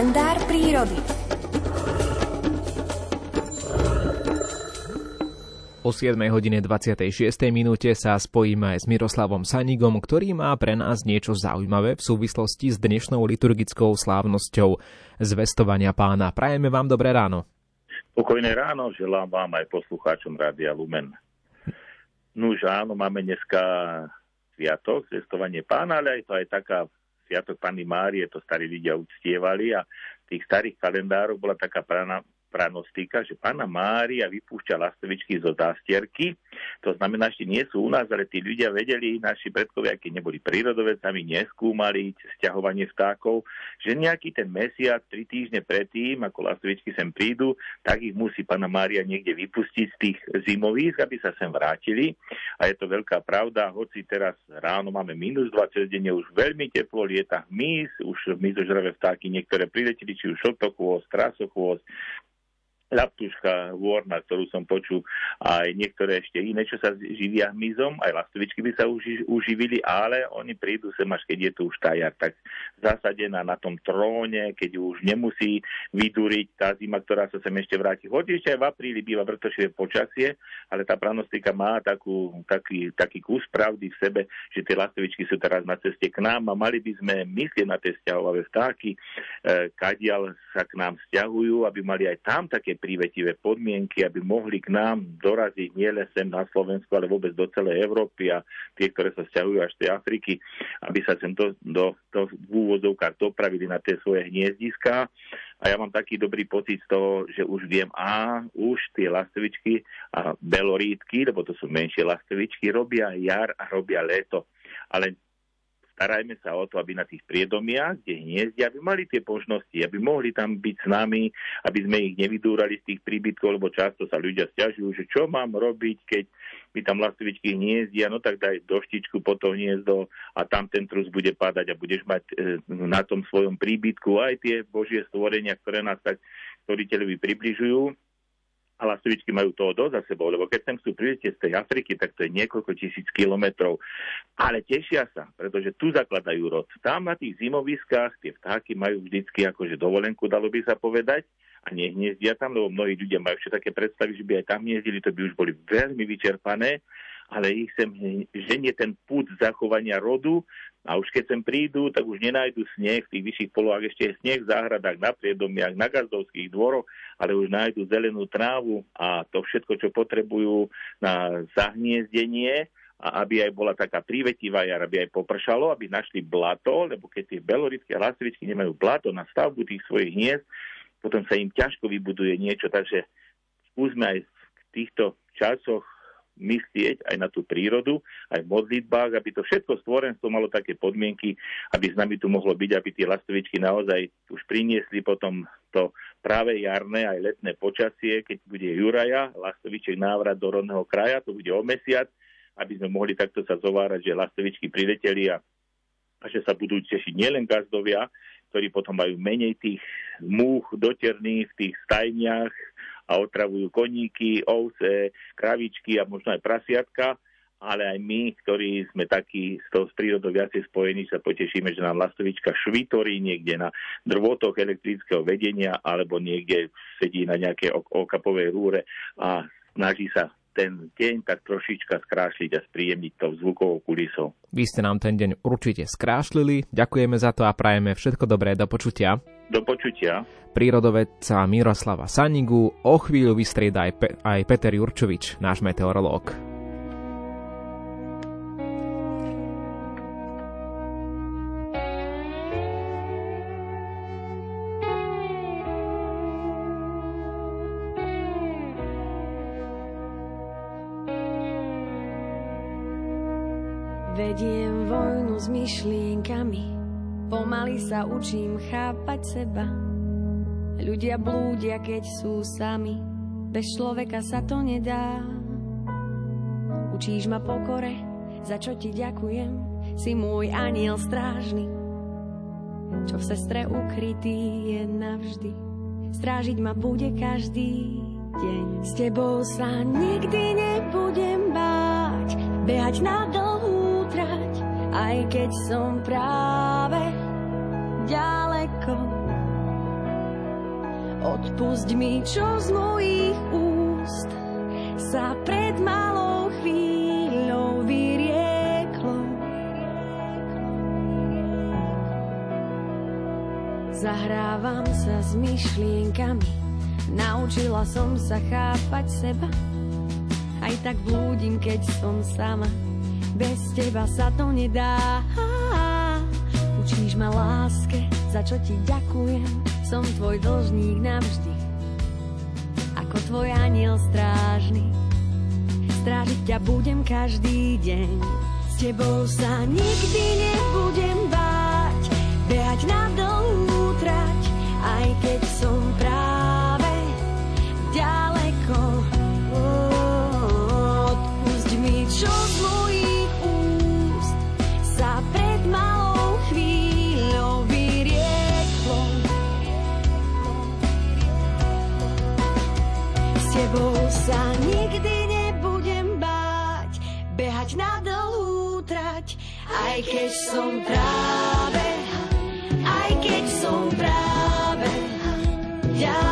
kalendár prírody. O 7 hodine 26. minúte sa spojíme aj s Miroslavom Sanigom, ktorý má pre nás niečo zaujímavé v súvislosti s dnešnou liturgickou slávnosťou zvestovania pána. Prajeme vám dobré ráno. Pokojné ráno želám vám aj poslucháčom Rádia Lumen. Nuž áno, máme dneska sviatok, zvestovanie pána, ale aj to aj taká Sviatok Panny Márie, to starí ľudia uctievali a tých starých kalendároch bola taká prana, pranostika, že pána Mária vypúšťa lastovičky zo zástierky. To znamená, že nie sú u nás, ale tí ľudia vedeli, naši predkovia, keď neboli prírodovedcami, neskúmali stiahovanie vtákov, že nejaký ten mesiac, tri týždne predtým, ako lastovičky sem prídu, tak ich musí pána Mária niekde vypustiť z tých zimových, aby sa sem vrátili. A je to veľká pravda, hoci teraz ráno máme minus 20 denne, už veľmi teplo, lieta hmyz, už hmyzožravé vtáky niektoré priletili, či už šotochôz, trasochôz, Laptuška, Warna, ktorú som počul, aj niektoré ešte iné, čo sa živia hmyzom, aj lastovičky by sa uži, uživili, ale oni prídu sem až keď je tu už tá jar, tak zasadená na tom tróne, keď už nemusí vydúriť tá zima, ktorá sa sem ešte vráti. Hoď ešte aj v apríli býva vrtošivé počasie, ale tá pranostika má takú, taký, taký kus pravdy v sebe, že tie lastovičky sú teraz na ceste k nám a mali by sme myslieť na tie vzťahové vtáky, e, kadiaľ sa k nám vzťahujú, aby mali aj tam také prívetivé podmienky, aby mohli k nám doraziť nielen sem na Slovensku, ale vôbec do celej Európy a tie, ktoré sa vzťahujú až z tej Afriky, aby sa sem do, do, do v úvodzovkách dopravili na tie svoje hniezdiska. A ja mám taký dobrý pocit z toho, že už viem, a už tie lastovičky a belorítky, lebo to sú menšie lastovičky, robia jar a robia leto. Ale starajme sa o to, aby na tých priedomiach, kde hniezdia, aby mali tie možnosti, aby mohli tam byť s nami, aby sme ich nevydúrali z tých príbytkov, lebo často sa ľudia stiažujú, že čo mám robiť, keď mi tam lastovičky hniezdia, no tak daj doštičku po to hniezdo a tam ten trus bude padať a budeš mať e, na tom svojom príbytku. Aj tie božie stvorenia, ktoré nás tak stvoriteľovi približujú a lastovičky majú toho dosť za sebou, lebo keď sem chcú prísť z tej Afriky, tak to je niekoľko tisíc kilometrov. Ale tešia sa, pretože tu zakladajú rod. Tam na tých zimoviskách tie vtáky majú vždycky akože dovolenku, dalo by sa povedať, a nehniezdia tam, lebo mnohí ľudia majú ešte také predstavy, že by aj tam hniezdili, to by už boli veľmi vyčerpané ale ich sem ženie ten pút zachovania rodu a už keď sem prídu, tak už nenájdu sneh v tých vyšších polohách, ešte je sneh v záhradách, na priedomiach, na gazdovských dvoroch, ale už nájdu zelenú trávu a to všetko, čo potrebujú na zahniezdenie, a aby aj bola taká prívetivá jar, aby aj popršalo, aby našli blato, lebo keď tie belorické a hlasovičky nemajú blato na stavbu tých svojich hniezd, potom sa im ťažko vybuduje niečo, takže skúsme aj v týchto časoch myslieť aj na tú prírodu, aj v modlitbách, aby to všetko stvorenstvo malo také podmienky, aby s nami tu mohlo byť, aby tie lastovičky naozaj už priniesli potom to práve jarné aj letné počasie, keď bude Juraja, lastoviček návrat do rodného kraja, to bude o mesiac, aby sme mohli takto sa zovárať, že lastovičky prileteli a, a že sa budú tešiť nielen gazdovia, ktorí potom majú menej tých múch doterných v tých stajniach, a otravujú koníky, ovce, kravičky a možno aj prasiatka, ale aj my, ktorí sme takí s tou prírodou viacej spojení, sa potešíme, že nám lastovička švitorí niekde na drvotoch elektrického vedenia alebo niekde sedí na nejakej okapovej rúre a snaží sa ten deň tak trošička skrášliť a spríjemniť to zvukovou kulisou. Vy ste nám ten deň určite skrášlili, ďakujeme za to a prajeme všetko dobré, do počutia. Do počutia. Prírodovedca Miroslava Sanigu o chvíľu vystrieda aj, Pe- aj Peter Jurčovič, náš meteorológ. Vediem vojnu s myšlienkami, pomaly sa učím chápať seba. Ľudia blúdia, keď sú sami, bez človeka sa to nedá. Učíš ma pokore, za čo ti ďakujem, si môj aniel strážny. Čo v sestre ukrytý je navždy, strážiť ma bude každý deň. S tebou sa nikdy nebudem báť, behať na dlhú aj keď som práve ďaleko. Odpusť mi, čo z mojich úst sa pred malou chvíľou vyrieklo. Zahrávam sa s myšlienkami, naučila som sa chápať seba. Aj tak blúdim, keď som sama, bez teba sa to nedá. Učíš ma láske, za čo ti ďakujem, som tvoj dlžník navždy. Ako tvoj aniel strážny, strážiť ťa budem každý deň. S tebou sa nikdy nebudem báť, behať na dlhú trať, aj keď som práve tebou sa nikdy nebudem báť, behať na dlhú trať, aj keď som práve, aj keď som práve ďalej.